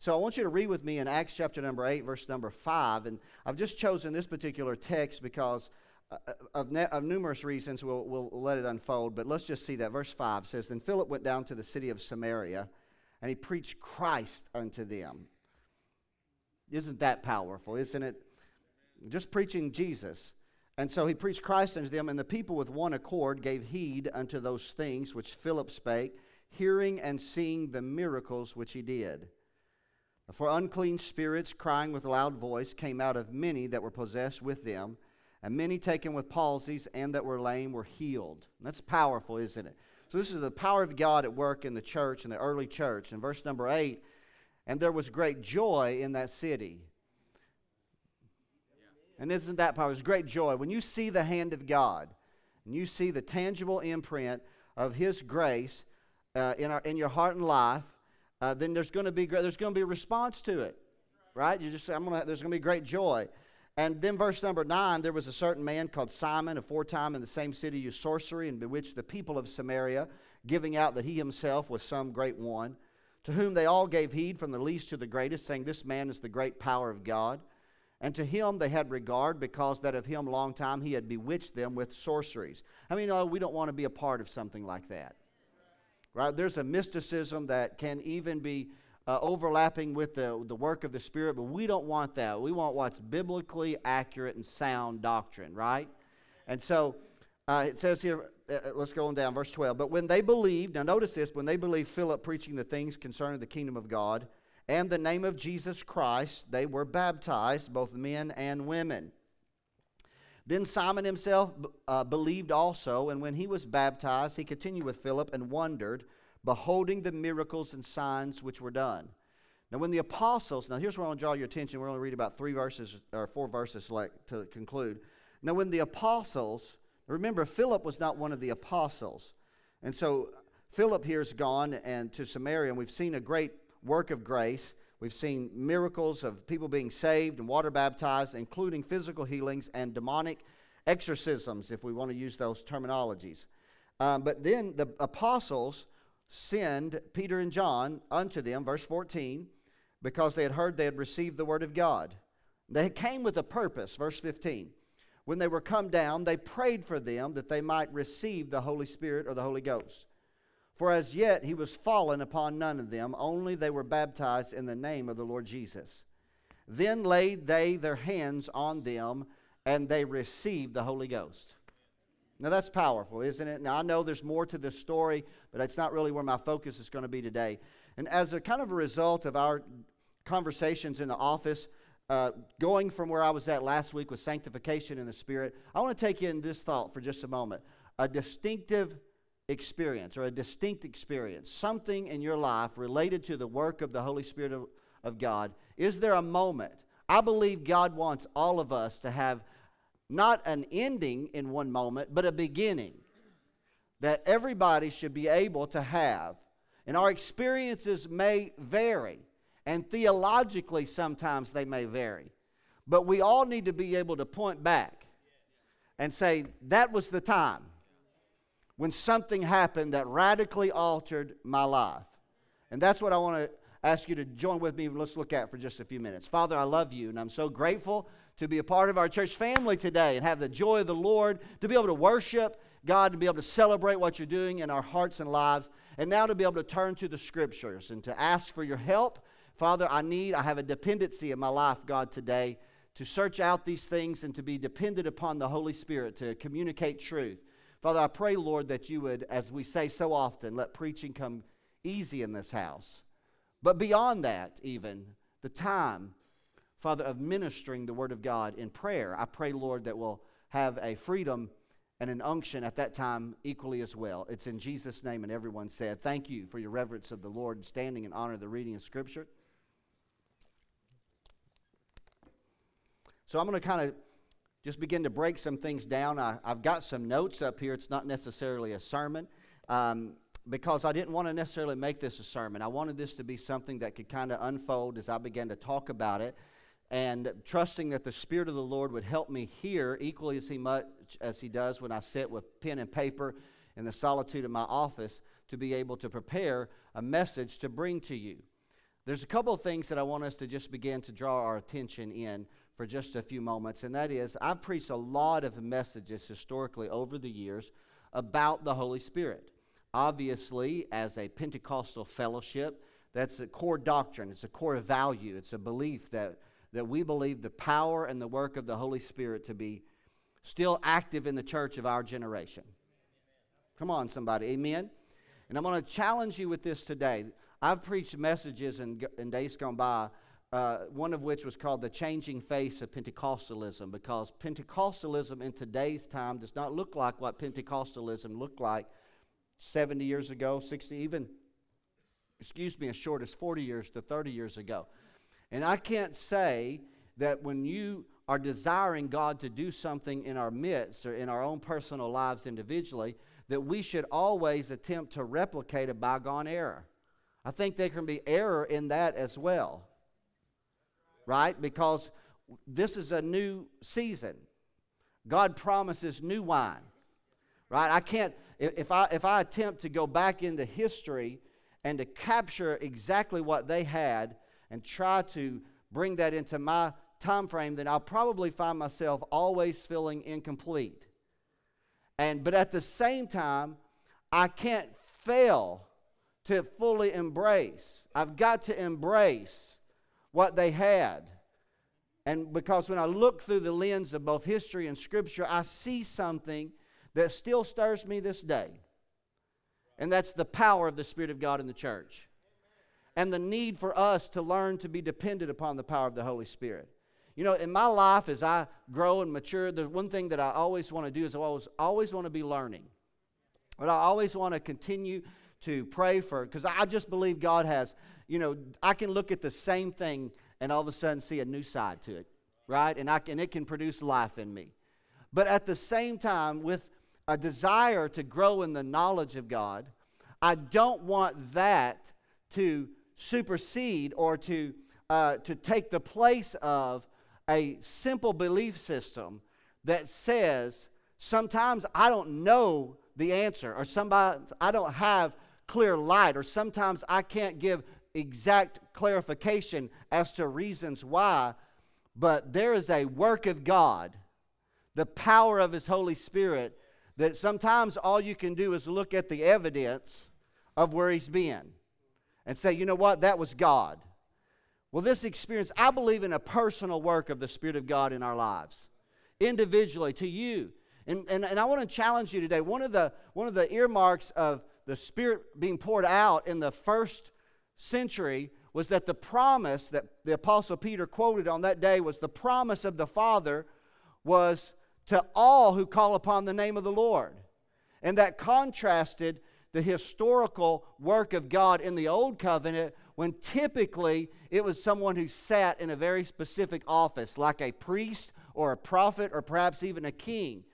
So I want you to read with me in Acts chapter number 8, verse number 5. And I've just chosen this particular text because uh, uh, of, ne- of, numerous reasons. We'll, we'll let it unfold. But let's just see that. Verse 5 says Then Philip went down to the city of Samaria, and he preached Christ unto them. Isn't that powerful? Isn't it? Just preaching Jesus. And so he preached Christ unto them, and the people with one accord gave heed unto those things which Philip spake, hearing and seeing the miracles which he did. For unclean spirits, crying with loud voice, came out of many that were possessed with them, and many taken with palsies and that were lame were healed. And that's powerful, isn't it? So, this is the power of God at work in the church, in the early church. In verse number 8, and there was great joy in that city. And isn't that power? There's great joy. When you see the hand of God, and you see the tangible imprint of His grace uh, in, our, in your heart and life, uh, then there's going to be there's going to be a response to it, right? You just I'm gonna there's going to be great joy. And then verse number nine, there was a certain man called Simon, aforetime in the same city used sorcery and bewitched the people of Samaria, giving out that he himself was some great one, to whom they all gave heed from the least to the greatest, saying, This man is the great power of God. And to him they had regard, because that of him long time he had bewitched them with sorceries. I mean, no, we don't want to be a part of something like that. Right? There's a mysticism that can even be uh, overlapping with the, the work of the Spirit, but we don't want that. We want what's biblically accurate and sound doctrine, right? And so uh, it says here, uh, uh let's go on down, verse 12. But when they believed, now notice this, when they believed Philip preaching the things concerning the kingdom of God and the name of Jesus Christ, they were baptized, both men and women. Then Simon himself uh, believed also, and when he was baptized, he continued with Philip and wondered beholding the miracles and signs which were done. Now, when the apostles, now here's where I want to draw your attention. We're going to read about three verses or four verses like, to conclude. Now, when the apostles, remember, Philip was not one of the apostles. And so Philip here is gone and to Samaria, and we've seen a great work of grace. We've seen miracles of people being saved and water baptized, including physical healings and demonic exorcisms, if we want to use those terminologies. Um, but then the apostles send Peter and John unto them, verse 14, because they had heard they had received the word of God. They came with a purpose, verse 15. When they were come down, they prayed for them that they might receive the Holy Spirit or the Holy Ghost. For as yet he was fallen upon none of them, only they were baptized in the name of the Lord Jesus. Then laid they their hands on them, and they received the Holy Ghost. Now that's powerful, isn't it? Now I know there's more to this story, but it's not really where my focus is going to be today. And as a kind of a result of our conversations in the office, uh, going from where I was at last week with sanctification in the Spirit, I want to take you in this thought for just a moment. A distinctive experience or a distinct experience, something in your life related to the work of the Holy Spirit of, of God. Is there a moment? I believe God wants all of us to have not an ending in one moment, but a beginning that everybody should be able to have. And our experiences may vary, and theologically, sometimes they may vary. But we all need to be able to point back and say, that was the time when something happened that radically altered my life. And that's what I want to ask you to join with me. Let's look at for just a few minutes. Father, I love you, and I'm so grateful to be a part of our church family today and have the joy of the Lord, to be able to worship God, to be able to celebrate what you're doing in our hearts and lives, and now to be able to turn to the scriptures and to ask for your help. Father, I need, I have a dependency in my life, God, today to search out these things and to be dependent upon the Holy Spirit to communicate truth. Father, I pray, Lord, that you would, as we say so often, let preaching come easy in this house. But beyond that, even, the time Father, of ministering the Word of God in prayer. I pray, Lord, that we'll have a freedom and an unction at that time equally as well. It's in Jesus' name, and everyone said, Thank you for your reverence of the Lord and standing in honor of the reading of Scripture. So I'm going to kind of just begin to break some things down. I, have got some notes up here. It's not necessarily a sermon. Um, because I didn't want to necessarily make this a sermon. I wanted this to be something that could kind of unfold as I began to talk about it and trusting that the Spirit of the Lord would help me here equally as he much as he does when I sit with pen and paper in the solitude of my office to be able to prepare a message to bring to you. there's a couple of things that I want us to just begin to draw our attention in for just a few moments, and that is I've preached a lot of messages historically over the years about the Holy Spirit. Obviously, as a Pentecostal fellowship, that's a core doctrine, it's a core value, it's a belief that, that we believe the power and the work of the Holy Spirit to be still active in the church of our generation. Come on, somebody, amen? And I'm going to challenge you with this today. I've preached messages in, in days gone by, uh, one of which was called The Changing Face of Pentecostalism, because Pentecostalism in today's time does not look like what Pentecostalism looked like 70 years ago, 60, even, excuse me, as short as 40 years to 30 years ago. And I can't say that when you are desiring God to do something in our midst or in our own personal lives individually, that we should always attempt to replicate a bygone error. I think there can be error in that as well. Right? Because this is a new season. God promises new wine. Right? I can't if I, if I attempt to go back into history and to capture exactly what they had and try to bring that into my time frame, then I'll probably find myself always feeling incomplete. And but at the same time, I can't fail to fully embrace. I've got to embrace what they had. And because when I look through the lens of both history and scripture, I see something that still stirs me this day. And that's the power of the Spirit of God in the church. And the need for us to learn to be dependent upon the power of the Holy Spirit. You know, in my life, as I grow and mature, the one thing that I always want to do is I always, always want to be learning. But I always want to continue to pray for, because I just believe God has, you know, I can look at the same thing and all of a sudden see a new side to it, right? And, I, can, it can produce life in me. But at the same time, with a desire to grow in the knowledge of God, I don't want that to supersede or to, uh, to take the place of a simple belief system that says sometimes I don't know the answer, or sometimes I don't have clear light, or sometimes I can't give exact clarification as to reasons why, but there is a work of God, the power of His Holy Spirit that sometimes all you can do is look at the evidence of where he's been and say, you know what, that was God. Well, this experience, I believe in a personal work of the Spirit of God in our lives, individually to you. And, and, and I want to challenge you today. One of, the, one of the earmarks of the Spirit being poured out in the first century was that the promise that the Apostle Peter quoted on that day was the promise of the Father was to all who call upon the name of the Lord. And that contrasted the historical work of God in the Old Covenant when typically it was someone who sat in a very specific office, like a priest or a prophet or perhaps even a king.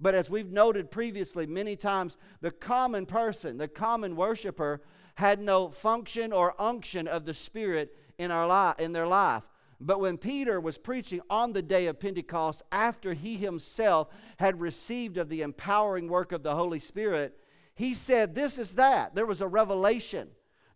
But as we've noted previously many times, the common person, the common worshiper, had no function or unction of the Spirit in, our li- in their life. But when Peter was preaching on the day of Pentecost, after he himself had received of the empowering work of the Holy Spirit, he said, This is that. There was a revelation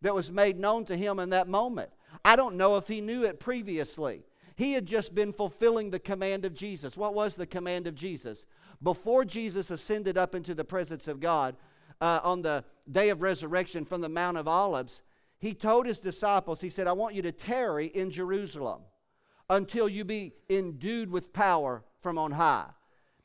that was made known to him in that moment. I don't know if he knew it previously. He had just been fulfilling the command of Jesus. What was the command of Jesus? Before Jesus ascended up into the presence of God uh, on the day of resurrection from the Mount of Olives, he told his disciples, He said, I want you to tarry in Jerusalem until you be endued with power from on high.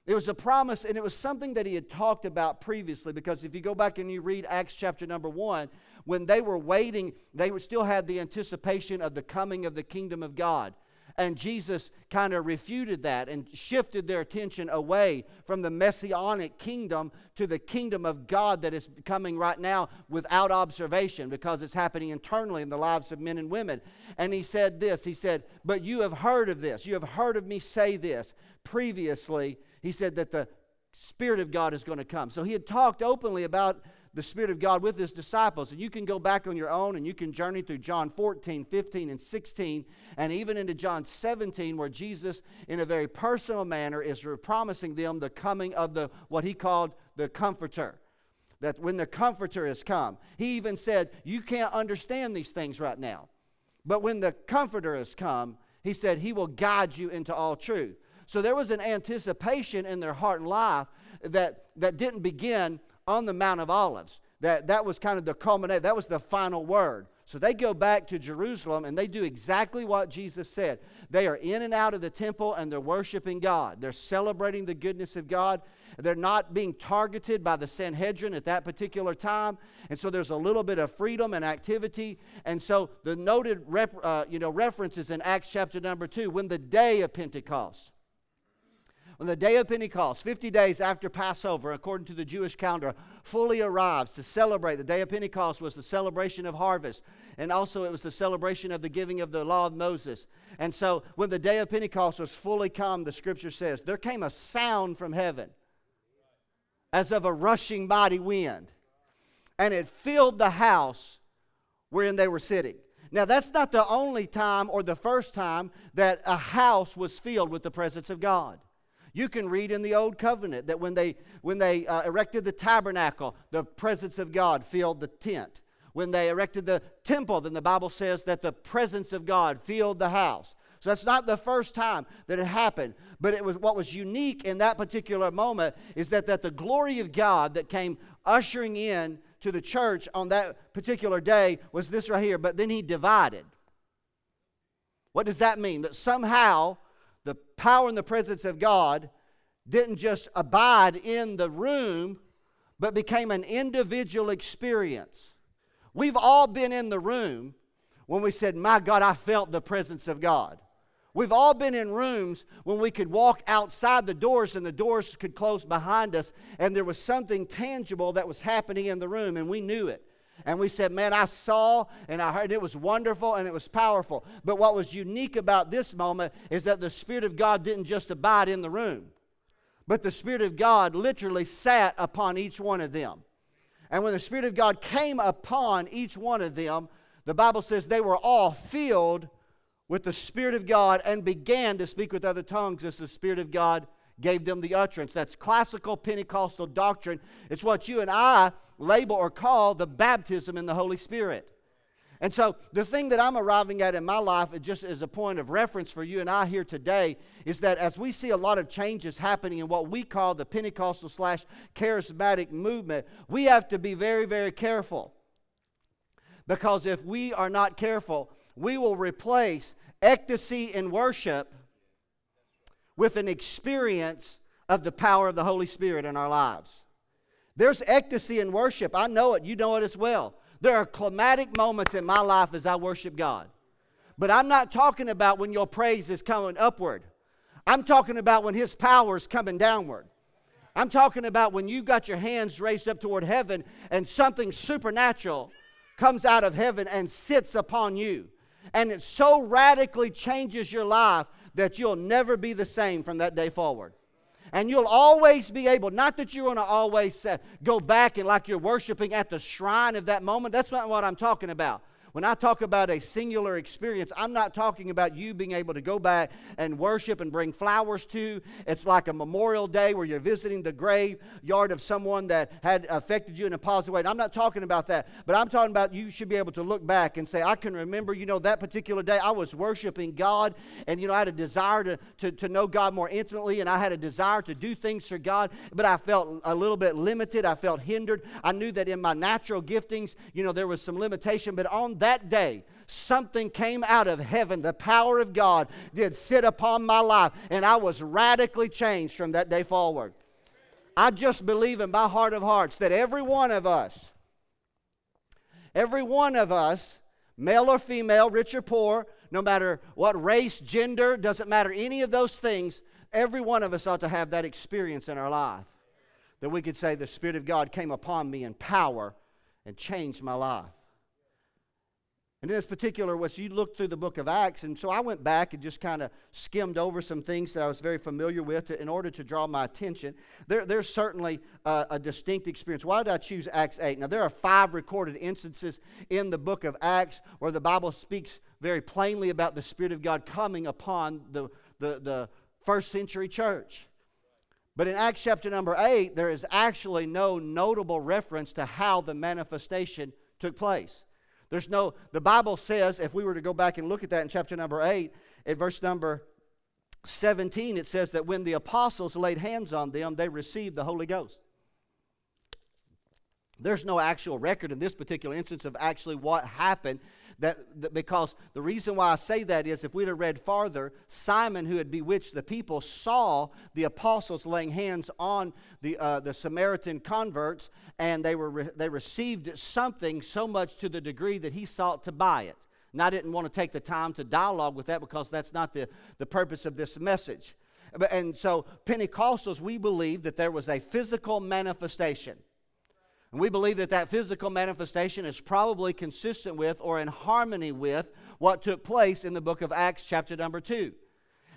It was a promise, and it was something that he had talked about previously. Because if you go back and you read Acts chapter number one, when they were waiting, they still had the anticipation of the coming of the kingdom of God. And Jesus kind of refuted that and shifted their attention away from the messianic kingdom to the kingdom of God that is coming right now without observation because it's happening internally in the lives of men and women. And he said this He said, But you have heard of this. You have heard of me say this previously. He said that the Spirit of God is going to come. So he had talked openly about the Spirit of God with his disciples. And you can go back on your own and you can journey through John 14, 15, and 16, and even into John 17, where Jesus, in a very personal manner, is promising them the coming of the what he called the Comforter. That when the Comforter has come, he even said, You can't understand these things right now. But when the Comforter has come, he said, He will guide you into all truth. So there was an anticipation in their heart and life that, that didn't begin on the Mount of Olives. That, that was kind of the culmination, that was the final word. So they go back to Jerusalem and they do exactly what Jesus said. They are in and out of the temple and they're worshiping God. They're celebrating the goodness of God. They're not being targeted by the Sanhedrin at that particular time. And so there's a little bit of freedom and activity. And so the noted rep, uh, you know, references in Acts chapter number 2 when the day of Pentecost on the day of Pentecost, 50 days after Passover, according to the Jewish calendar, fully arrives to celebrate. The day of Pentecost was the celebration of harvest, and also it was the celebration of the giving of the law of Moses. And so, when the day of Pentecost was fully come, the scripture says, there came a sound from heaven as of a rushing mighty wind, and it filled the house wherein they were sitting. Now, that's not the only time or the first time that a house was filled with the presence of God. You can read in the Old Covenant that when they, when they uh, erected the tabernacle, the presence of God filled the tent. When they erected the temple, then the Bible says that the presence of God filled the house. So that's not the first time that it happened, but it was what was unique in that particular moment is that, that the glory of God that came ushering in to the church on that particular day was this right here. But then he divided. What does that mean? That somehow the power and the presence of God didn't just abide in the room, but became an individual experience. We've all been in the room when we said, My God, I felt the presence of God. We've all been in rooms when we could walk outside the doors and the doors could close behind us, and there was something tangible that was happening in the room, and we knew it. And we said, Man, I saw and I heard it was wonderful and it was powerful. But what was unique about this moment is that the Spirit of God didn't just abide in the room, but the Spirit of God literally sat upon each one of them. And when the Spirit of God came upon each one of them, the Bible says they were all filled with the Spirit of God and began to speak with other tongues as the Spirit of God gave them the utterance. That's classical Pentecostal doctrine. It's what you and I label or call the baptism in the Holy Spirit. And so, the thing that I'm arriving at in my life, uh, just as a point of reference for you and I here today, is that as we see a lot of changes happening in what we call the Pentecostal slash charismatic movement, we have to be very, very careful. Because if we are not careful, we will replace ecstasy in worship with an experience of the power of the Holy Spirit in our lives. There's ecstasy in worship. I know it. You know it as well. There are climatic moments in my life as I worship God. But I'm not talking about when your praise is coming upward. I'm talking about when His power is coming downward. I'm talking about when you got your hands raised up toward heaven and something supernatural comes out of heaven and sits upon you. And it so radically changes your life that you'll never be the same from that day forward. And you'll always be able, not that you're going to always uh, go back and like you're worshiping at the shrine of that moment. That's not what I'm talking about. When I talk about a singular experience, I'm not talking about you being able to go back and worship and bring flowers to. It's like a memorial day where you're visiting the graveyard of someone that had affected you in a positive way. And I'm not talking about that, but I'm talking about you should be able to look back and say, I can remember, you know, that particular day I was worshiping God and, you know, I had a desire to, to, to know God more intimately and I had a desire to do things for God, but I felt a little bit limited. I felt hindered. I knew that in my natural giftings, you know, there was some limitation, but on that day, something came out of heaven. The power of God did sit upon my life, and I was radically changed from that day forward. I just believe in my heart of hearts that every one of us, every one of us, male or female, rich or poor, no matter what race, gender, doesn't matter any of those things, every one of us ought to have that experience in our life. That we could say, The Spirit of God came upon me in power and changed my life. And in this particular, was you look through the book of Acts, and so I went back and just kind of skimmed over some things that I was very familiar with to, in order to draw my attention. There, there's certainly a distinct experience. Why did I choose Acts 8? Now, there are five recorded instances in the book of Acts where the Bible speaks very plainly about the Spirit of God coming upon the, the, the first century church. But in Acts chapter number 8, there is actually no notable reference to how the manifestation took place. There's no, the Bible says, if we were to go back and look at that in chapter number 8, at verse number 17, it says that when the apostles laid hands on them, they received the Holy Ghost. There's no actual record in this particular instance of actually what happened. That, that, because the reason why I say that is if we'd have read farther, Simon, who had bewitched the people, saw the apostles laying hands on the, uh, the Samaritan converts, and they, were re- they received something so much to the degree that he sought to buy it. And I didn't want to take the time to dialogue with that because that's not the, the purpose of this message. And so, Pentecostals, we believe that there was a physical manifestation. And we believe that that physical manifestation is probably consistent with or in harmony with what took place in the book of Acts, chapter number 2.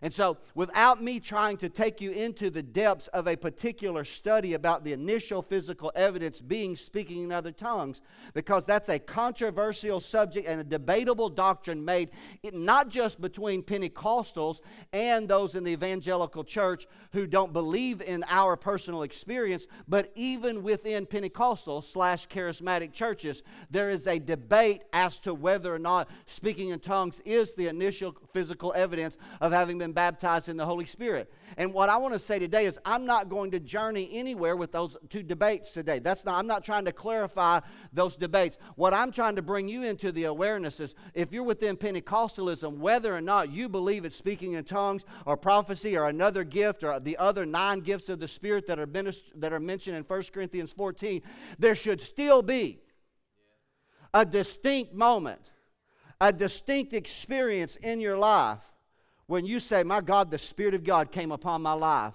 And so, without me trying to take you into the depths of a particular study about the initial physical evidence being speaking in other tongues, because that's a controversial subject and a debatable doctrine made not just between Pentecostals and those in the evangelical church who don't believe in our personal experience, but even within Pentecostal slash charismatic churches, there is a debate as to whether or not speaking in tongues is the initial physical evidence of having been been baptized in the Holy Spirit. And what I want to say today is I'm not going to journey anywhere with those two debates today. That's not I'm not trying to clarify those debates. What I'm trying to bring you into the awareness is if you're within Pentecostalism, whether or not you believe it's speaking in tongues or prophecy or another gift or the other nine gifts of the Spirit that are, that are mentioned in 1 Corinthians 14, there should still be a distinct moment, a distinct experience in your life when you say, My God, the Spirit of God came upon my life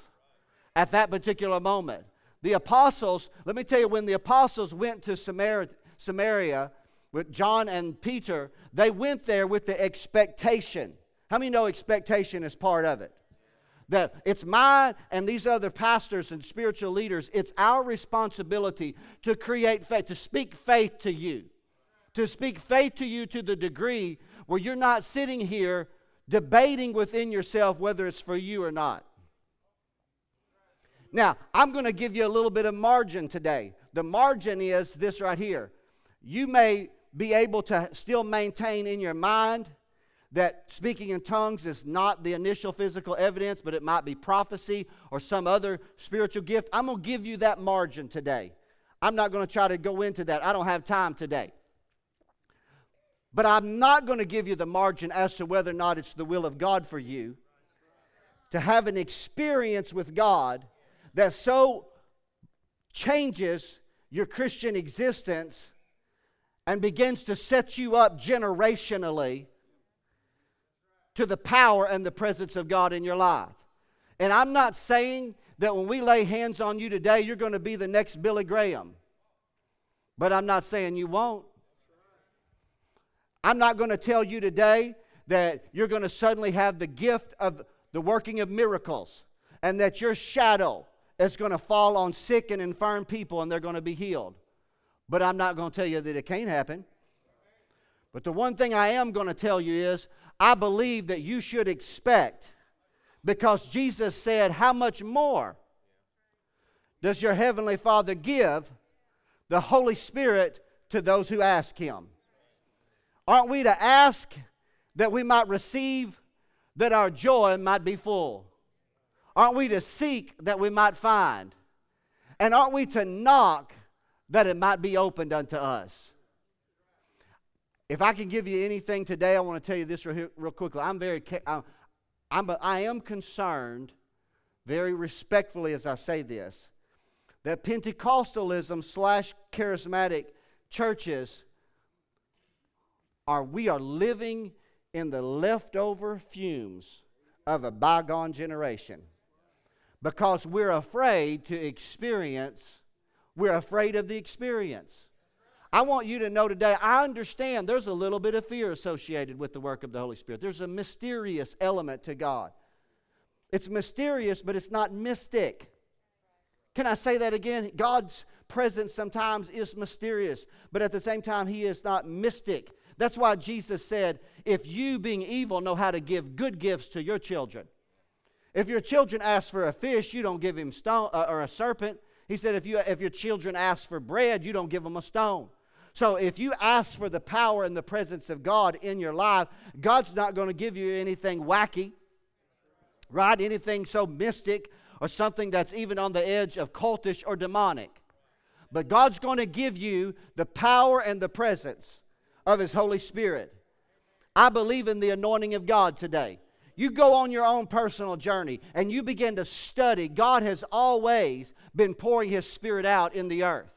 at that particular moment. The apostles, let me tell you, when the apostles went to Samaria, Samaria with John and Peter, they went there with the expectation. How many know expectation is part of it? That it's mine and these other pastors and spiritual leaders, it's our responsibility to create faith, to speak faith to you. To speak faith to you to the degree where you're not sitting here debating within yourself whether it's for you or not. Now, I'm going to give you a little bit of margin today. The margin is this right here. You may be able to still maintain in your mind that speaking in tongues is not the initial physical evidence, but it might be prophecy or some other spiritual gift. I'm going to give you that margin today. I'm not going to try to go into that. I don't have time today. But I'm not going to give you the margin as to whether or not it's the will of God for you to have an experience with God that so changes your Christian existence and begins to set you up generationally to the power and the presence of God in your life. And I'm not saying that when we lay hands on you today, you're going to be the next Billy Graham. But I'm not saying you won't. I'm not going to tell you today that you're going to suddenly have the gift of the working of miracles and that your shadow is going to fall on sick and infirm people and they're going to be healed. But I'm not going to tell you that it can't happen. But the one thing I am going to tell you is I believe that you should expect because Jesus said, How much more does your Heavenly Father give the Holy Spirit to those who ask Him? Aren't we to ask that we might receive, that our joy might be full? Aren't we to seek that we might find? And aren't we to knock that it might be opened unto us? If I can give you anything today, I want to tell you this real, real quickly. I'm very, I'm, I'm, I am concerned, very respectfully as I say this, that Pentecostalism slash charismatic churches are we are living in the leftover fumes of a bygone generation because we're afraid to experience, we're afraid of the experience. I want you to know today, I understand there's a little bit of fear associated with the work of the Holy Spirit. There's a mysterious element to God. It's mysterious, but it's not mystic. Can I say that again? God's presence sometimes is mysterious, but at the same time, He is not mystic. That's why Jesus said, if you, being evil, know how to give good gifts to your children. If your children ask for a fish, you don't give him stone uh, or a serpent. He said, if, you, if your children ask for bread, you don't give them a stone. So if you ask for the power and the presence of God in your life, God's not going to give you anything wacky, right? Anything so mystic or something that's even on the edge of cultish or demonic. But God's going to give you the power and the presence of His Holy Spirit. I believe in the anointing of God today. You go on your own personal journey and you begin to study. God has always been pouring His Spirit out in the earth.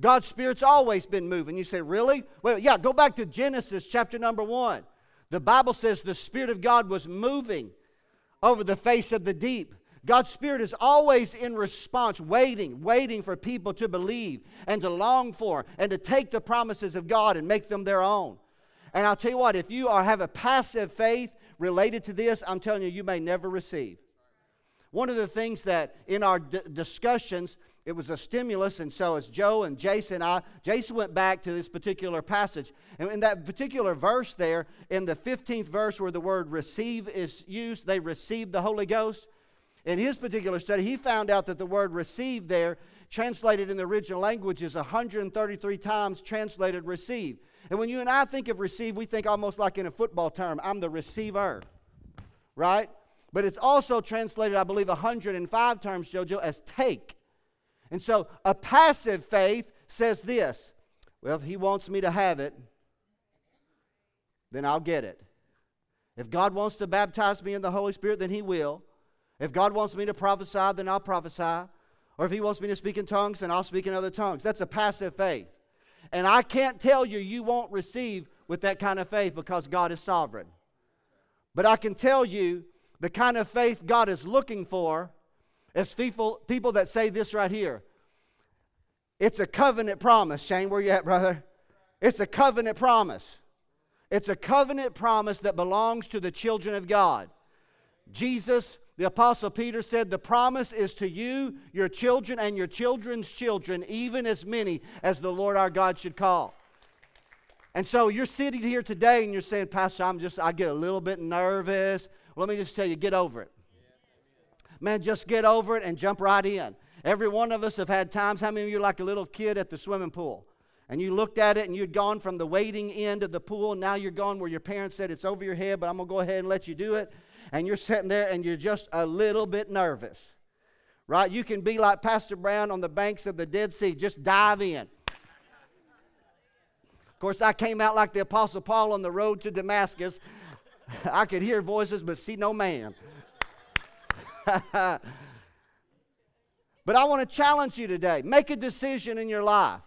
God's Spirit's always been moving. You say, really? Well, yeah, go back to Genesis chapter number one. The Bible says the Spirit of God was moving over the face of the deep. God's Spirit is always in response, waiting, waiting for people to believe and to long for and to take the promises of God and make them their own. And I'll tell you what, if you are, have a passive faith related to this, I'm telling you, you may never receive. One of the things that in our d- discussions, it was a stimulus, and so as Joe and Jason, I, Jason went back to this particular passage. And in that particular verse there, in the 15th verse where the word receive is used, they received the Holy Ghost. In his particular study, he found out that the word receive there, translated in the original language, is 133 times translated receive. And when you and I think of receive, we think almost like in a football term I'm the receiver, right? But it's also translated, I believe, 105 times, JoJo, as take. And so a passive faith says this well, if he wants me to have it, then I'll get it. If God wants to baptize me in the Holy Spirit, then he will. If God wants me to prophesy, then I'll prophesy. Or if He wants me to speak in tongues, then I'll speak in other tongues. That's a passive faith. And I can't tell you you won't receive with that kind of faith because God is sovereign. But I can tell you the kind of faith God is looking for is people, people that say this right here. It's a covenant promise. Shane, where you at, brother? It's a covenant promise. It's a covenant promise that belongs to the children of God. Jesus the Apostle Peter said, The promise is to you, your children, and your children's children, even as many as the Lord our God should call. And so you're sitting here today and you're saying, Pastor, I'm just, I get a little bit nervous. Let me just tell you, get over it. Man, just get over it and jump right in. Every one of us have had times, how many of you like a little kid at the swimming pool? And you looked at it and you'd gone from the waiting end of the pool, and now you're gone where your parents said it's over your head, but I'm going to go ahead and let you do it and you're sitting there and you're just a little bit nervous. Right? You can be like Pastor Brown on the banks of the Dead Sea, just dive in. Of course, I came out like the Apostle Paul on the road to Damascus. I could hear voices but see no man. but I want to challenge you today. Make a decision in your life.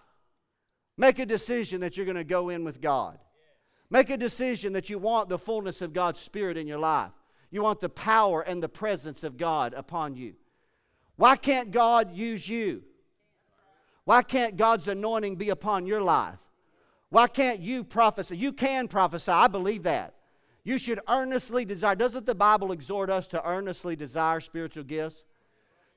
Make a decision that you're going to go in with God. Make a decision that you want the fullness of God's Spirit in your life. You want the power and the presence of God upon you. Why can't God use you? Why can't God's anointing be upon your life? Why can't you prophesy? You can prophesy. I believe that. You should earnestly desire. Doesn't the Bible exhort us to earnestly desire spiritual gifts?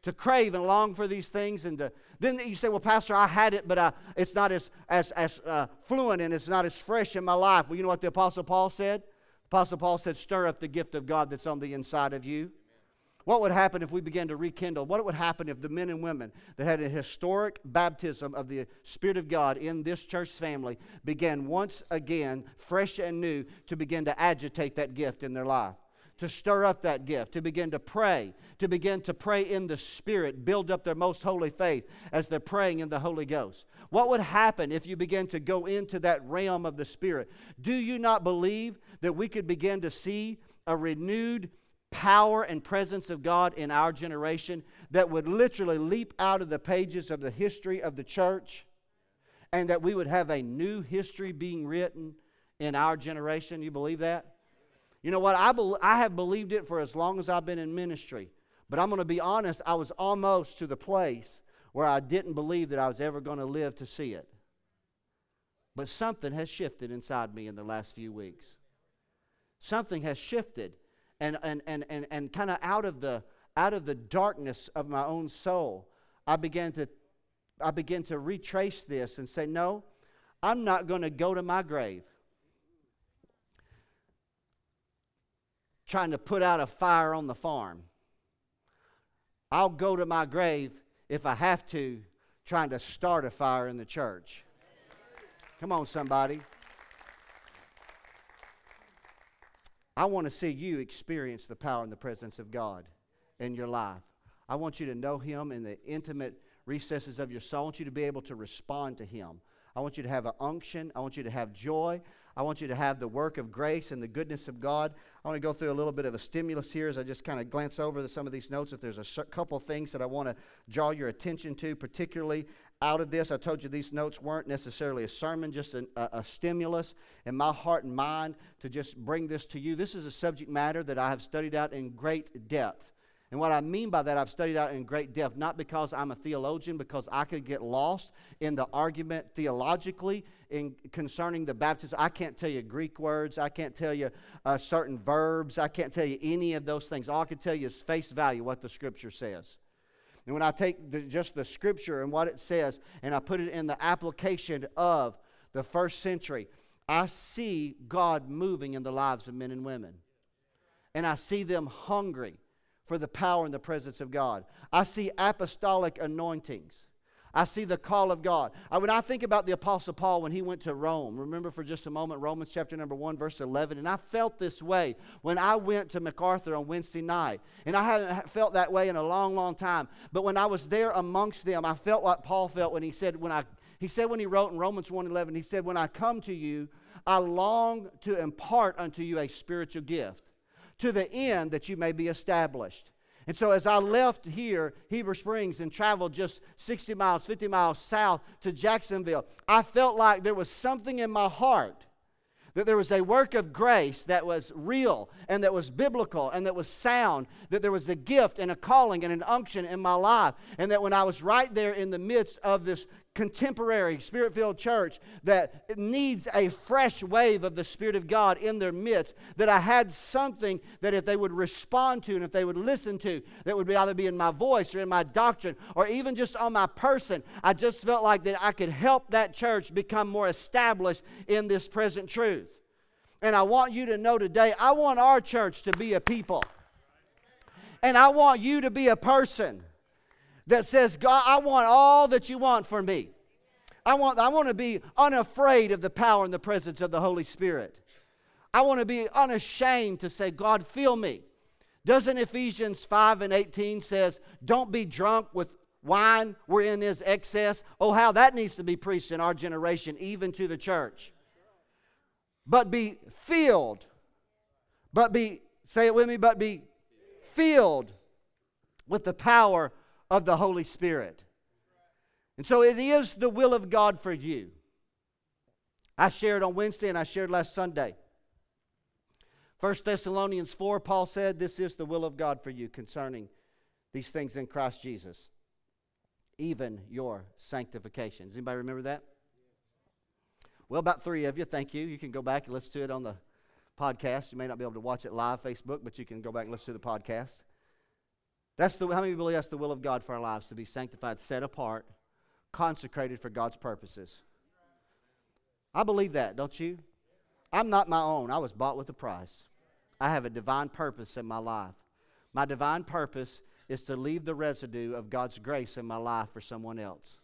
To crave and long for these things, and to then you say, "Well, Pastor, I had it, but uh, it's not as as as uh, fluent and it's not as fresh in my life." Well, you know what the Apostle Paul said? Apostle Paul said, Stir up the gift of God that's on the inside of you. What would happen if we began to rekindle? What would happen if the men and women that had a historic baptism of the Spirit of God in this church family began once again, fresh and new, to begin to agitate that gift in their life? To stir up that gift, to begin to pray, to begin to pray in the Spirit, build up their most holy faith as they're praying in the Holy Ghost. What would happen if you began to go into that realm of the Spirit? Do you not believe that we could begin to see a renewed power and presence of God in our generation that would literally leap out of the pages of the history of the church and that we would have a new history being written in our generation? You believe that? You know what? I, be- I have believed it for as long as I've been in ministry. But I'm going to be honest, I was almost to the place where I didn't believe that I was ever going to live to see it. But something has shifted inside me in the last few weeks. Something has shifted. And, and, and, and, and kind of out of the out of the darkness of my own soul, I began to I began to retrace this and say, no, I'm not going to go to my grave trying to put out a fire on the farm. I'll go to my grave if I have to, trying to start a fire in the church. Come on, somebody. I want to see you experience the power and the presence of God in your life. I want you to know Him in the intimate recesses of your soul. I want you to be able to respond to Him. I want you to have an unction. I want you to have joy. I want you to have the work of grace and the goodness of God. I want to go through a little bit of a stimulus here as I just kind of glance over some of these notes. If there's a couple things that I want to draw your attention to, particularly out of this. I told you these notes weren't necessarily a sermon, just an, a, a, stimulus in my heart and mind to just bring this to you. This is a subject matter that I have studied out in great depth. And what I mean by that, I've studied out in great depth, not because I'm a theologian, because I could get lost in the argument theologically in concerning the baptism. I can't tell you Greek words. I can't tell you uh, certain verbs. I can't tell you any of those things. All I can tell you is face value, what the Scripture says. And when I take the, just the scripture and what it says and I put it in the application of the first century, I see God moving in the lives of men and women. And I see them hungry for the power and the presence of God. I see apostolic anointings. I see the call of God. I, when I think about the Apostle Paul when he went to Rome, remember for just a moment Romans chapter number 1, verse 11. And I felt this way when I went to MacArthur on Wednesday night. And I haven't felt that way in a long, long time. But when I was there amongst them, I felt like Paul felt when he said, when I, he said when he wrote in Romans 1 11, he said, When I come to you, I long to impart unto you a spiritual gift, to the end that you may be established. And so as I left here, Heber Springs, and traveled just 60 miles, 50 miles south to Jacksonville, I felt like there was something in my heart that there was a work of grace that was real and that was biblical and that was sound, that there was a gift and a calling and an unction in my life, and that when I was right there in the midst of this contemporary spirit filled church that needs a fresh wave of the Spirit of God in their midst, that I had something that if they would respond to and if they would listen to, that would be either be in my voice or in my doctrine or even just on my person, I just felt like that I could help that church become more established in this present truth. And I want you to know today, I want our church to be a people. And I want you to be a person that says, God, I want all that you want for me. I want, I want to be unafraid of the power and the presence of the Holy Spirit. I want to be unashamed to say, God, fill me. Doesn't Ephesians 5 and 18 says, don't be drunk with wine wherein is excess? Oh, how that needs to be preached in our generation, even to the church. But be filled. But be, say it with me, but be filled with the power of the Holy Spirit. And so it is the will of God for you. I shared on Wednesday and I shared last Sunday. 1 Thessalonians 4, Paul said, This is the will of God for you concerning these things in Christ Jesus, even your sanctification. Does anybody remember that? Well, about three of you, thank you. You can go back and listen to it on the podcast. You may not be able to watch it live Facebook, but you can go back and listen to the podcast. That's the, how many believe that's the will of God for our lives to be sanctified, set apart, consecrated for God's purposes? I believe that, don't you? I'm not my own. I was bought with a price. I have a divine purpose in my life. My divine purpose is to leave the residue of God's grace in my life for someone else.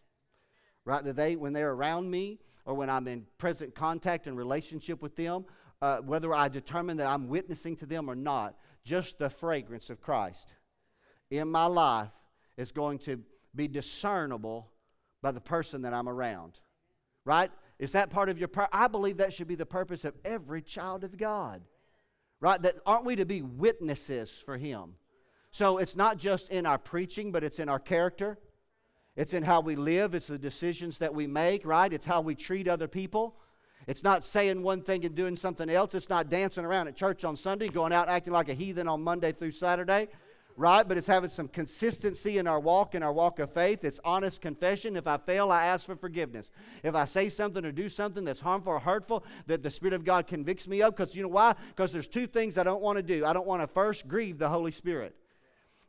Right? That they, when they're around me or when I'm in present contact and relationship with them, uh, whether I determine that I'm witnessing to them or not, just the fragrance of Christ in my life is going to be discernible by the person that I'm around. Right? Is that part of your prayer? I believe that should be the purpose of every child of God. Right? That aren't we to be witnesses for him? So it's not just in our preaching, but it's in our character. It's in how we live, it's the decisions that we make, right? It's how we treat other people. It's not saying one thing and doing something else. It's not dancing around at church on Sunday, going out acting like a heathen on Monday through Saturday right? But it's having some consistency in our walk, in our walk of faith. It's honest confession. If I fail, I ask for forgiveness. If I say something or do something that's harmful or hurtful that the Spirit of God convicts me of, because you know why? Because there's two things I don't want to do. I don't want to first grieve the Holy Spirit.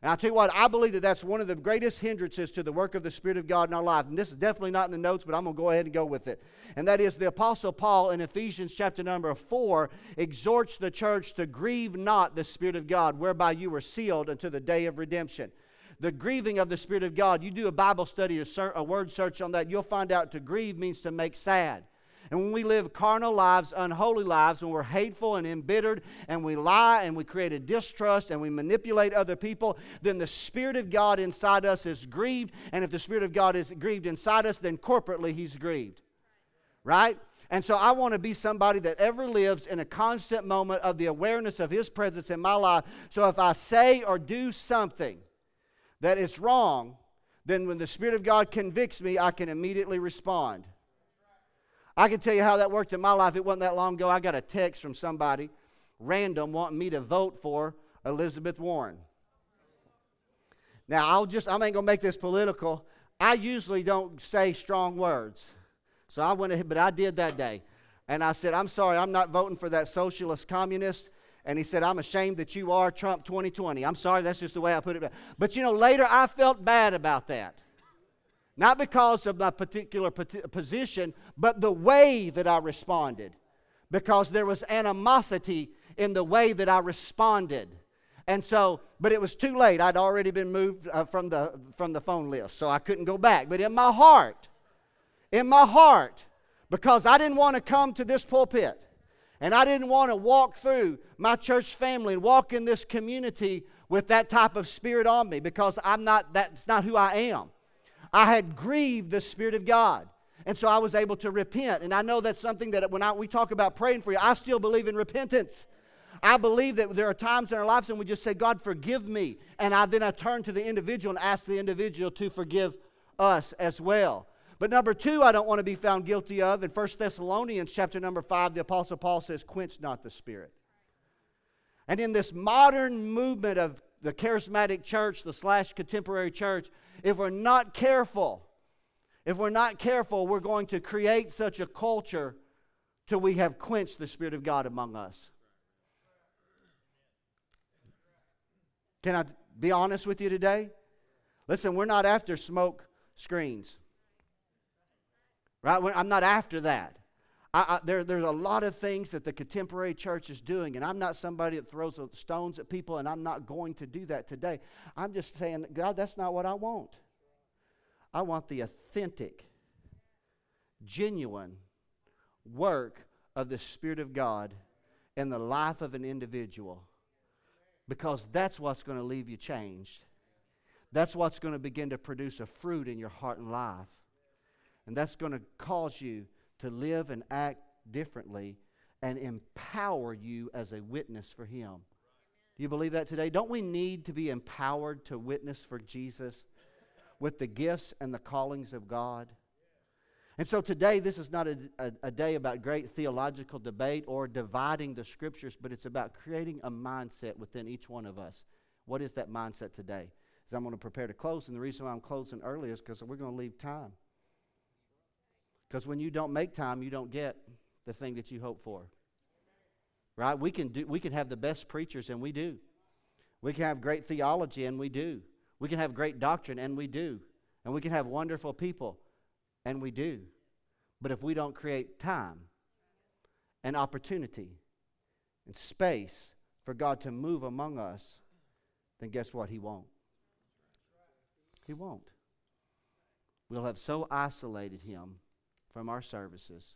And I'll tell you what, I believe that that's one of the greatest hindrances to the work of the Spirit of God in our life. And this is definitely not in the notes, but I'm going to go ahead and go with it. And that is the Apostle Paul in Ephesians chapter number 4 exhorts the church to grieve not the Spirit of God, whereby you were sealed unto the day of redemption. The grieving of the Spirit of God, you do a Bible study or a word search on that, you'll find out to grieve means to make sad. And when we live carnal lives, unholy lives, when we're hateful and embittered and we lie and we create a distrust and we manipulate other people, then the Spirit of God inside us is grieved. And if the Spirit of God is grieved inside us, then corporately He's grieved. Right? And so I want to be somebody that ever lives in a constant moment of the awareness of His presence in my life. So if I say or do something that is wrong, then when the Spirit of God convicts me, I can immediately respond. I can tell you how that worked in my life. It wasn't that long ago. I got a text from somebody, random, wanting me to vote for Elizabeth Warren. Now, I'll just, I ain't gonna make this political. I usually don't say strong words. So I went ahead, but I did that day. And I said, I'm sorry, I'm not voting for that socialist communist. And he said, I'm ashamed that you are Trump 2020. I'm sorry, that's just the way I put it. But you know, later I felt bad about that. Not because of my particular position, but the way that I responded. Because there was animosity in the way that I responded. And so, but it was too late. I'd already been moved uh, from, the, from the phone list, so I couldn't go back. But in my heart, in my heart, because I didn't want to come to this pulpit and I didn't want to walk through my church family and walk in this community with that type of spirit on me because I'm not, that's not who I am. I had grieved the Spirit of God. And so I was able to repent. And I know that's something that when I, we talk about praying for you, I still believe in repentance. I believe that there are times in our lives when we just say, God, forgive me. And I then I turn to the individual and ask the individual to forgive us as well. But number two, I don't want to be found guilty of. In 1 Thessalonians chapter number 5, the Apostle Paul says, quench not the spirit. And in this modern movement of the charismatic church, the slash contemporary church, if we're not careful, if we're not careful, we're going to create such a culture till we have quenched the Spirit of God among us. Can I be honest with you today? Listen, we're not after smoke screens. Right? I'm not after that. I, I, there, there's a lot of things that the contemporary church is doing, and I'm not somebody that throws stones at people, and I'm not going to do that today. I'm just saying, God, that's not what I want. I want the authentic, genuine work of the Spirit of God in the life of an individual because that's what's going to leave you changed. That's what's going to begin to produce a fruit in your heart and life. And that's going to cause you to live and act differently and empower you as a witness for Him. Do you believe that today? Don't we need to be empowered to witness for Jesus with the gifts and the callings of God? And so today, this is not a, a, a, day about great theological debate or dividing the scriptures, but it's about creating a mindset within each one of us. What is that mindset today? As I'm going to prepare to close, and the reason why I'm closing early is because we're going to leave time. Because when you don't make time, you don't get the thing that you hope for. Right? We can, do, we can have the best preachers, and we do. We can have great theology, and we do. We can have great doctrine, and we do. And we can have wonderful people, and we do. But if we don't create time and opportunity and space for God to move among us, then guess what? He won't. He won't. We'll have so isolated Him from our services.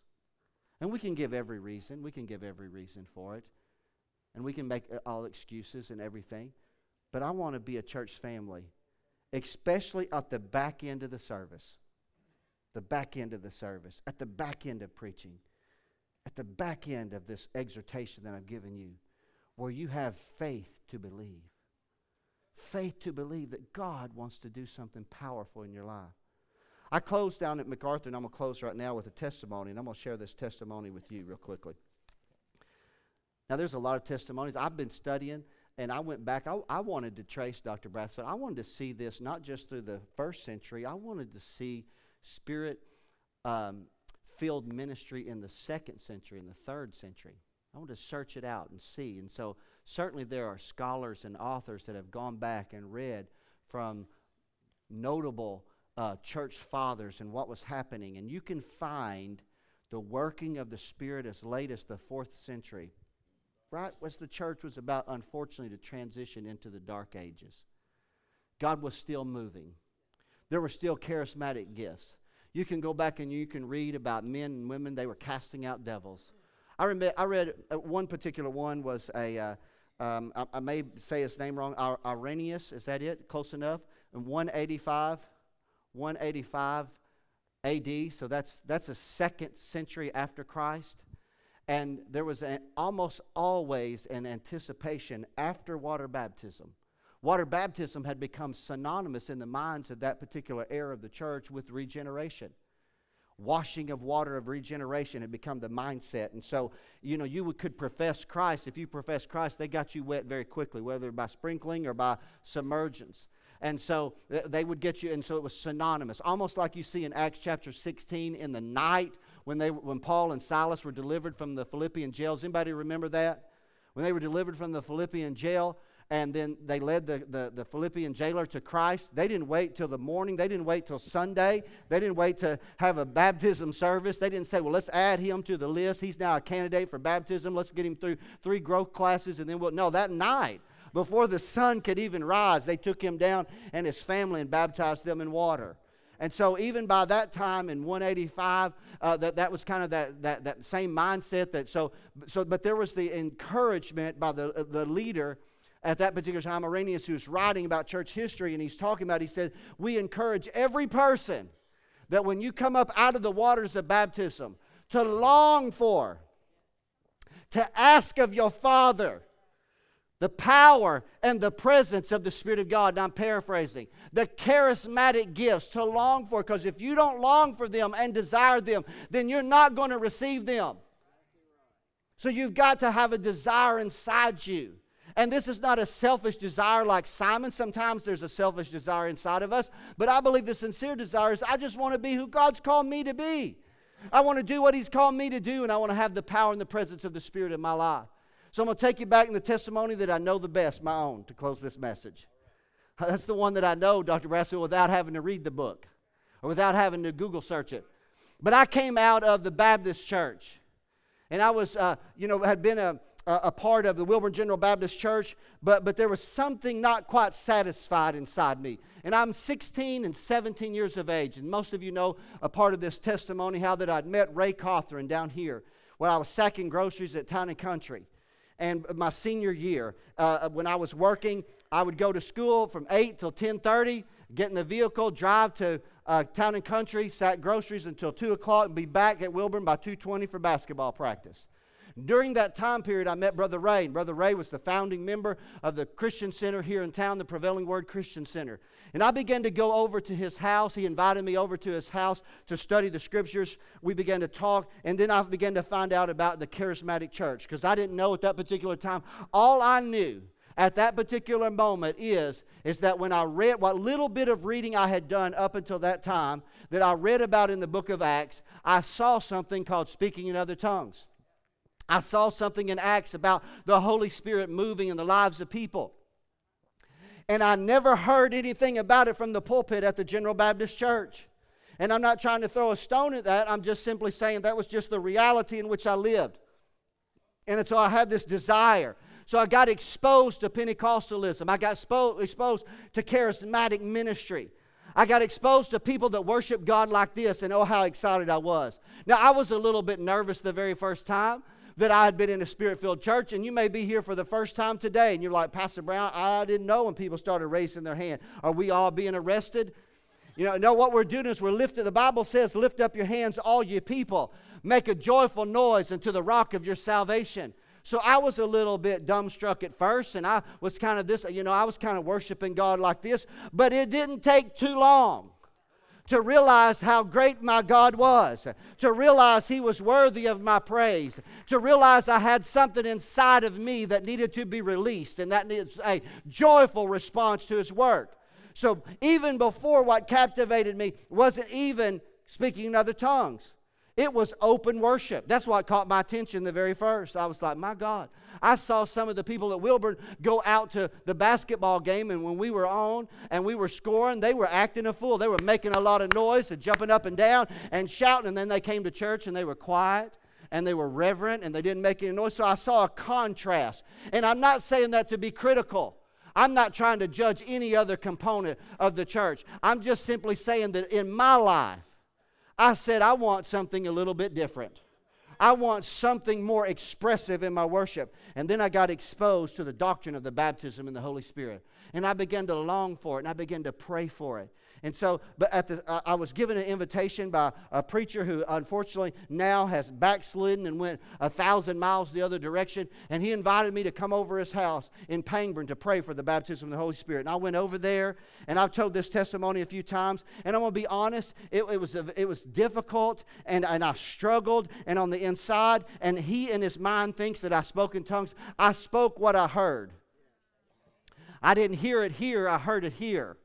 And we can give every reason. We can give every reason for it. And we can make uh, all excuses and everything. But I want to be a church family, especially at the back end of the service. The back end of the service, at the back end of preaching, at the back end of this exhortation that I've given you, where you have faith to believe. Faith to believe that God wants to do something powerful in your life. I closed down at MacArthur, and I'm going to close right now with a testimony, and I'm going to share this testimony with you real quickly. Now, there's a lot of testimonies. I've been studying, and I went back. I, I wanted to trace Dr. Brassfield. I wanted to see this not just through the first century, I wanted to see spirit um, filled ministry in the second century, in the third century. I want to search it out and see. And so, certainly, there are scholars and authors that have gone back and read from notable uh, church fathers and what was happening. And you can find the working of the Spirit as late as the fourth century, right as the church was about, unfortunately, to transition into the dark ages. God was still moving. There were still charismatic gifts. You can go back and you can read about men and women, they were casting out devils. I, remember, I read uh, one particular one was a, uh, um, I, I, may say his name wrong, Irenaeus, is that it? Close enough? In 185, 185 AD, so that's, that's a second century after Christ. And there was an, almost always an anticipation after water baptism. Water baptism had become synonymous in the minds of that particular era of the church with regeneration washing of water of regeneration had become the mindset. And so, you know, you could profess Christ. If you profess Christ, they got you wet very quickly, whether by sprinkling or by submergence. And so uh, they would get you, and so it was synonymous, almost like you see in Acts chapter 16 in the night when, they, when Paul and Silas were delivered from the Philippian jails. Anybody remember that? When they were delivered from the Philippian jail, and then they led the, the, the, Philippian jailer to Christ. They didn't wait till the morning. They didn't wait till Sunday. They didn't wait to have a baptism service. They didn't say, well, let's add him to the list. He's now a candidate for baptism. Let's get him through three growth classes and then we'll. No, that night, before the sun could even rise, they took him down and his family and baptized them in water. And so, even by that time in 185, uh, that, that was kind of that, that, that same mindset. That so, so, but there was the encouragement by the, the leader at that particular time, Irenaeus, who's writing about church history, and he's talking about, he said, We encourage every person that when you come up out of the waters of baptism, to long for, to ask of your Father the power and the presence of the Spirit of God. And I'm paraphrasing the charismatic gifts to long for, because if you don't long for them and desire them, then you're not going to receive them. So you've got to have a desire inside you. And this is not a selfish desire like Simon. Sometimes there's a selfish desire inside of us, but I believe the sincere desire is I just want to be who God's called me to be. I want to do what He's called me to do, and I want to have the power and the presence of the Spirit in my life. So I'm going to take you back in the testimony that I know the best, my own, to close this message. That's the one that I know, Dr. Brassfield, without having to read the book or without having to Google search it. But I came out of the Baptist church, and I was, uh, you know, had been a a part of the Wilburn General Baptist Church, but, but there was something not quite satisfied inside me. And I'm 16 and 17 years of age, and most of you know a part of this testimony how that I'd met Ray Cawthron down here when I was sacking groceries at Town and Country. And my senior year, uh, when I was working, I would go to school from 8 till 10:30, get in the vehicle, drive to uh, Town and Country, sack groceries until 2 o'clock, and be back at Wilburn by 2:20 for basketball practice. During that time period, I met Brother Ray. And Brother Ray was the founding member of the Christian Center here in town, the Prevailing Word Christian Center. And I began to go over to his house. He invited me over to his house to study the scriptures. We began to talk, and then I began to find out about the charismatic church because I didn't know at that particular time. All I knew at that particular moment is is that when I read what little bit of reading I had done up until that time that I read about in the book of Acts, I saw something called speaking in other tongues. I saw something in Acts about the Holy Spirit moving in the lives of people. And I never heard anything about it from the pulpit at the General Baptist Church. And I'm not trying to throw a stone at that. I'm just simply saying that was just the reality in which I lived. And so I had this desire. So I got exposed to Pentecostalism. I got spo- exposed to charismatic ministry. I got exposed to people that worship God like this, and oh, how excited I was. Now, I was a little bit nervous the very first time that I had been in a spirit filled church, and you may be here for the first time today, and you're like, Pastor Brown, I didn't know when people started raising their hand. Are we all being arrested? You know, no, what we're doing is we're lifting, the Bible says, lift up your hands, all you people. Make a joyful noise unto the rock of your salvation. So I was a little bit dumbstruck at first, and I was kind of this, you know, I was kind of worshiping God like this, but it didn't take too long to realize how great my God was, to realize He was worthy of my praise, to realize I had something inside of me that needed to be released, and that needs a joyful response to His work. So even before what captivated me wasn't even speaking in other tongues. It was open worship. That's what caught my attention the very first. I was like, my God. I saw some of the people at Wilburn go out to the basketball game, and when we were on and we were scoring, they were acting a fool. They were making a lot of noise and jumping up and down and shouting, and then they came to church and they were quiet and they were reverent and they didn't make any noise. So I saw a contrast. And I'm not saying that to be critical. I'm not trying to judge any other component of the church. I'm just simply saying that in my life, I said, I want something a little bit different. I want something more expressive in my worship. And then I got exposed to the doctrine of the baptism in the Holy Spirit. And I began to long for it and I began to pray for it. And so, but at the, I was given an invitation by a preacher who unfortunately now has backslidden and went a thousand miles the other direction. And he invited me to come over his house in Pangburn to pray for the baptism of the Holy Spirit. And I went over there, and I've told this testimony a few times. And I'm going to be honest, it, it was, it was difficult, and, and I struggled. And on the inside, and he in his mind thinks that I spoke in tongues. I spoke what I heard. I didn't hear it here, I heard it here.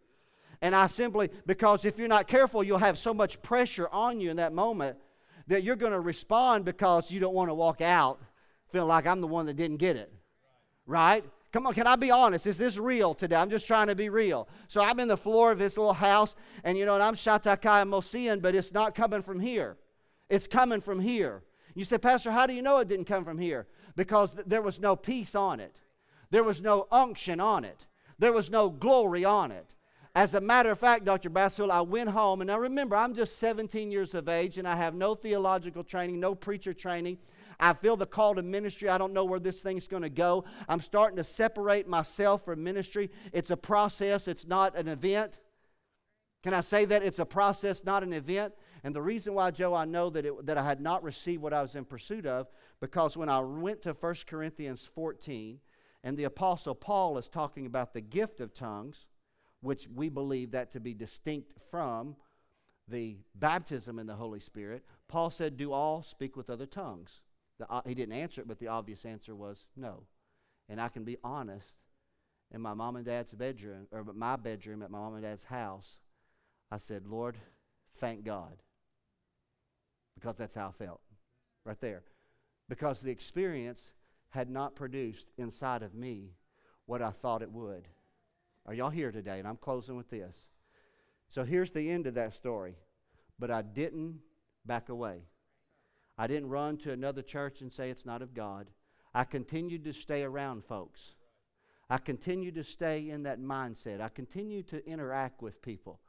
And I simply, because if you're not careful, you'll have so much pressure on you in that moment that you're going to respond because you don't want to walk out feeling like I'm the one that didn't get it. Right? Come on, can I be honest? Is this real today? I'm just trying to be real. So I'm in the floor of this little house, and you know, and I'm Shatakai Mosian, but it's not coming from here. It's coming from here. You say, Pastor, how do you know it didn't come from here? Because th- there was no peace on it. There was no unction on it. There was no glory on it. As a matter of fact, Dr. Bassel, I went home, and now remember, I'm just 17 years of age, and I have no theological training, no preacher training. I feel the call to ministry. I don't know where this thing's going to go. I'm starting to separate myself from ministry. It's a process, it's not an event. Can I say that? It's a process, not an event. And the reason why, Joe, I know that, it, that I had not received what I was in pursuit of, because when I went to 1 Corinthians 14, and the Apostle Paul is talking about the gift of tongues, which we believe that to be distinct from the baptism in the Holy Spirit, Paul said, Do all speak with other tongues? The, uh, he didn't answer it, but the obvious answer was no. And I can be honest, in my mom and dad's bedroom, or my bedroom at my mom and dad's house, I said, Lord, thank God. Because that's how I felt, right there. Because the experience had not produced inside of me what I thought it would. Are y'all here today? And I'm closing with this. So here's the end of that story. But I didn't back away. I didn't run to another church and say it's not of God. I continued to stay around folks. I continued to stay in that mindset. I continued to interact with people.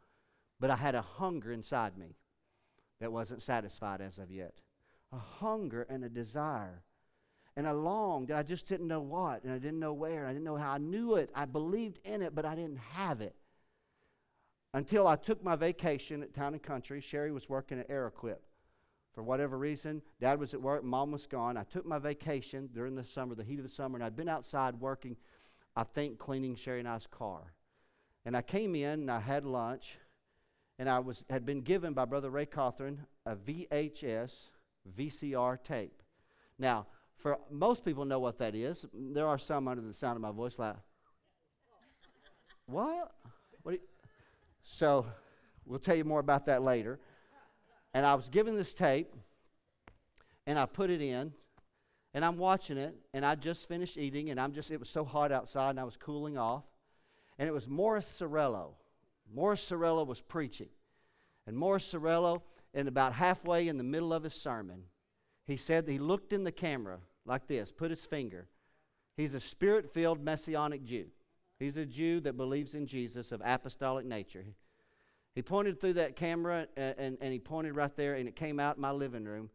But I had a hunger inside me that wasn't satisfied as of yet. A hunger and a desire and I longed, and I just didn't know what, and I didn't know where, and I didn't know how. I knew it, I believed in it, but I didn't have it. Until I took my vacation at Town and Country. Sherry was working at Aeroquip. For whatever reason, Dad was at work, Mom was gone. I took my vacation during the summer, the heat of the summer, and I'd been outside working, I think, cleaning Sherry and I's car. And I came in and I had lunch, and I was had been given by Brother Ray Cawthorn a VHS VCR tape. Now, for most people know what that is. There are some under the sound of my voice like, what? What? So, we'll tell you more about that later. And I was given this tape, and I put it in, and I'm watching it, and I just finished eating, and I'm just, it was so hot outside, and I was cooling off. And it was Morris Cerullo. Morris Cerullo was preaching. And Morris Cerullo, and about halfway in the middle of his sermon, he said he looked in the camera like this, put his finger. He's a spirit filled Messianic Jew. He's a Jew that believes in Jesus of apostolic nature. He pointed through that camera and, and, and, he pointed right there, and it came out in my living room.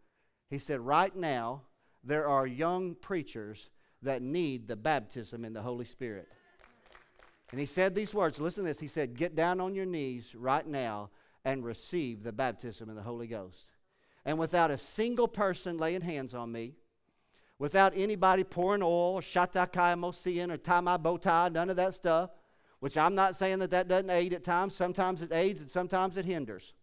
He said, Right now, there are young preachers that need the baptism in the Holy Spirit. And he said these words listen to this. He said, Get down on your knees right now and receive the baptism in the Holy Ghost. And without a single person laying hands on me, without anybody pouring oil or shatakai mosian or tamai tie, none of that stuff, which I'm not saying that that doesn't aid at times. Sometimes it aids and sometimes it hinders.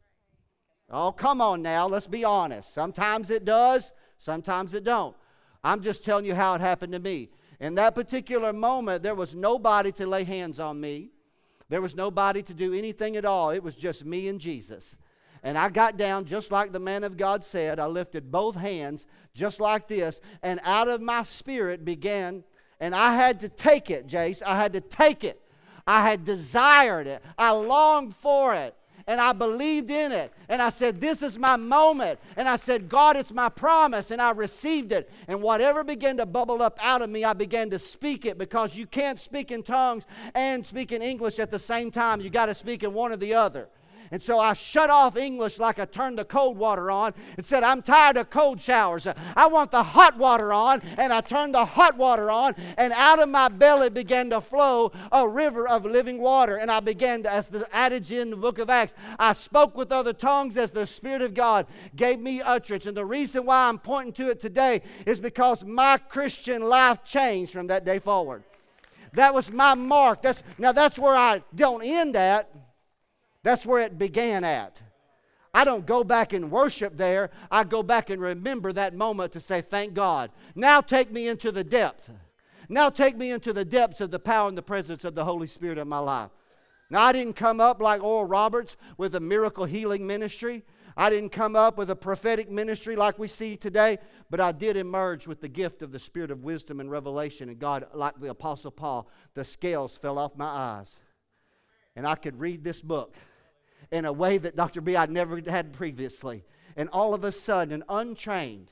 Oh, come on now, let's be honest. Sometimes it does, sometimes it don't. I'm just telling you how it happened to me. In that particular moment, there was nobody to lay hands on me. There was nobody to do anything at all. It was just me and Jesus. And I got down just like the man of God said. I lifted both hands just like this, and out of my spirit began, and I had to take it, Jace. I had to take it. I had desired it. I longed for it. And I believed in it. And I said, This is my moment. And I said, God, it's my promise. And I received it. And whatever began to bubble up out of me, I began to speak it because you can't speak in tongues and speak in English at the same time. You got to speak in one or the other. And so I shut off English like I turned the cold water on and said, I'm tired of cold showers. I want the hot water on. And I turned the hot water on, and out of my belly began to flow a river of living water. And I began to, as the adage in the book of Acts, I spoke with other tongues as the Spirit of God gave me utterance. And the reason why I'm pointing to it today is because my Christian life changed from that day forward. That was my mark. That's, now, that's where I don't end at, that's where it began at. I don't go back and worship there. I go back and remember that moment to say, Thank God. Now take me into the depth. Now take me into the depths of the power and the presence of the Holy Spirit in my life. Now, I didn't come up like Oral Roberts with a miracle healing ministry. I didn't come up with a prophetic ministry like we see today, but I did emerge with the gift of the spirit of wisdom and revelation. And God, like the Apostle Paul, the scales fell off my eyes. And I could read this book in a way that Dr. B I'd never had previously. And all of a sudden, an untrained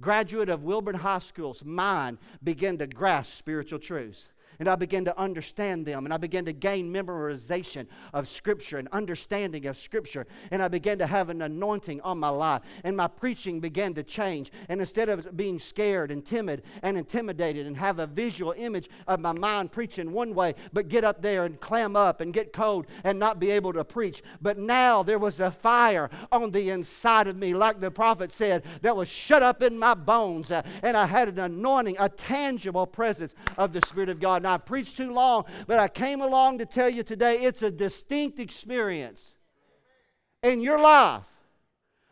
graduate of Wilburn High School's mind began to grasp spiritual truths and I began to understand them, and I began to gain memorization of Scripture and understanding of Scripture, and I began to have an anointing on my life, and my preaching began to change. And instead of being scared and timid and intimidated and have a visual image of my mind preaching one way, but get up there and clam up and get cold and not be able to preach, but now there was a fire on the inside of me, like the prophet said, that was shut up in my bones, uh, and I had an anointing, a tangible presence of the Spirit of God. I preached too long, but I came along to tell you today it's a distinct experience in your life.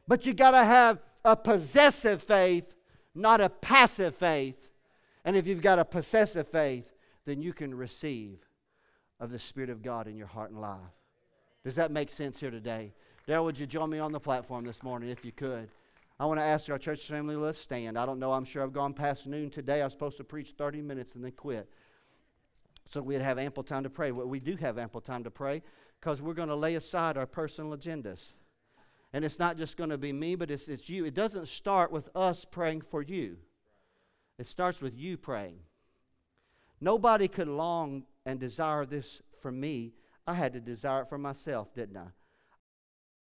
But you got to have a possessive faith, not a passive faith. And if you've got a possessive faith, then you can receive of the Spirit of God in your heart and life. Does that make sense here today? Daryl, would you join me on the platform this morning if you could? I want to ask our church family, let's stand. I don't know, I'm sure I've gone past noon today. I was supposed to preach 30 minutes and then quit so we'd have ample time to pray. Well, we do have ample time to pray because we're going to lay aside our personal agendas. And it's not just going to be me, but it's, it's you. It doesn't start with us praying for you, it starts with you praying. Nobody could long and desire this for me. I had to desire it for myself, didn't I?